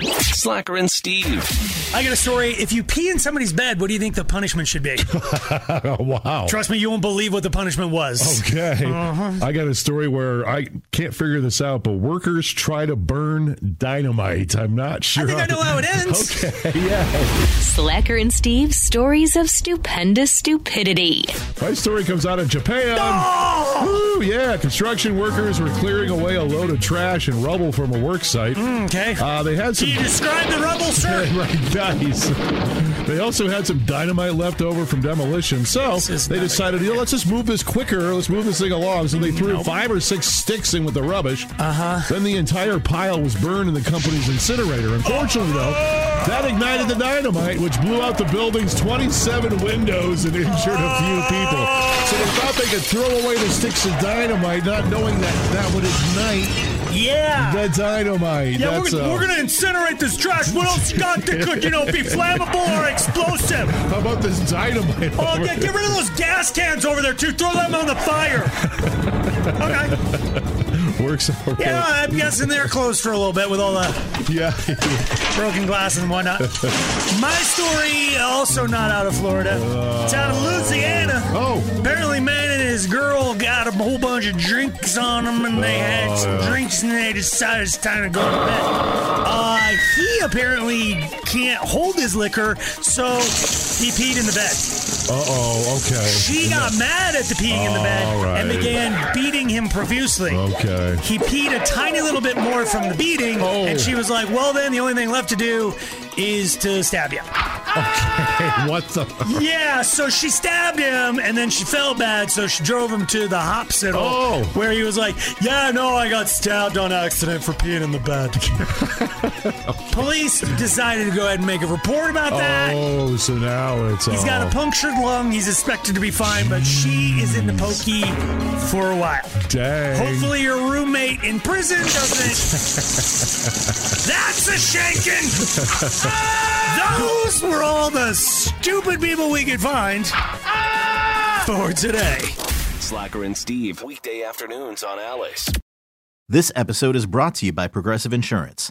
Slacker and Steve. I got a story. If you pee in somebody's bed, what do you think the punishment should be? wow. Trust me, you won't believe what the punishment was. Okay. Uh-huh. I got a story where I can't figure this out, but workers try to burn dynamite. I'm not sure. I think I know how it ends. Okay, yeah. Slacker and Steve, stories of stupendous stupidity. My story comes out of Japan. Oh! Yeah. Construction workers were clearing away a load of trash and rubble from a work site. Okay. Uh, they had some. Can you describe the rubble, sir? right, nice. They also had some dynamite left over from demolition, so they decided, you know, let's just move this quicker. Let's move this thing along. So they threw five or six sticks in with the rubbish. Uh huh. Then the entire pile was burned in the company's incinerator. Unfortunately, though, that ignited the dynamite, which blew out the building's 27 windows and injured a few people. So they thought they could throw away the sticks of dynamite, not knowing that that would ignite Yeah. the dynamite. Yeah, we're, That's, gonna, uh, we're gonna incinerate this trash. What else you got that could, you know, be flammable or explosive? How about this dynamite? Oh, over get, rid of those gas cans over there too. Throw them on the fire. Okay. Works out. Yeah, I'm guessing they're closed for a little bit with all the Yeah. broken glass and whatnot. My story, also not out of Florida. It's out of Louisiana. Oh. Apparently, man and his girl got a whole bunch of drinks on them, and they had some drinks, and they decided it's time to go to bed. Uh, he apparently can't hold his liquor, so he peed in the bed. Uh oh. Okay. She got mad at the peeing in the bed All right. and began beating him profusely. Okay. He peed a tiny little bit more from the beating, Oh. and she was like, "Well, then the only thing left to do is to stab you." Hey, what the? yeah, so she stabbed him, and then she felt bad, so she drove him to the hospital, Oh. where he was like, "Yeah, no, I got stabbed on accident for peeing in the bed." Police decided to go ahead and make a report about that. Oh, so now it's. He's got a punctured lung. He's expected to be fine, but she is in the pokey for a while. Dang. Hopefully, your roommate in prison doesn't. That's a shanking. Those were all the stupid people we could find ah! for today. Slacker and Steve. Weekday afternoons on Alice. This episode is brought to you by Progressive Insurance.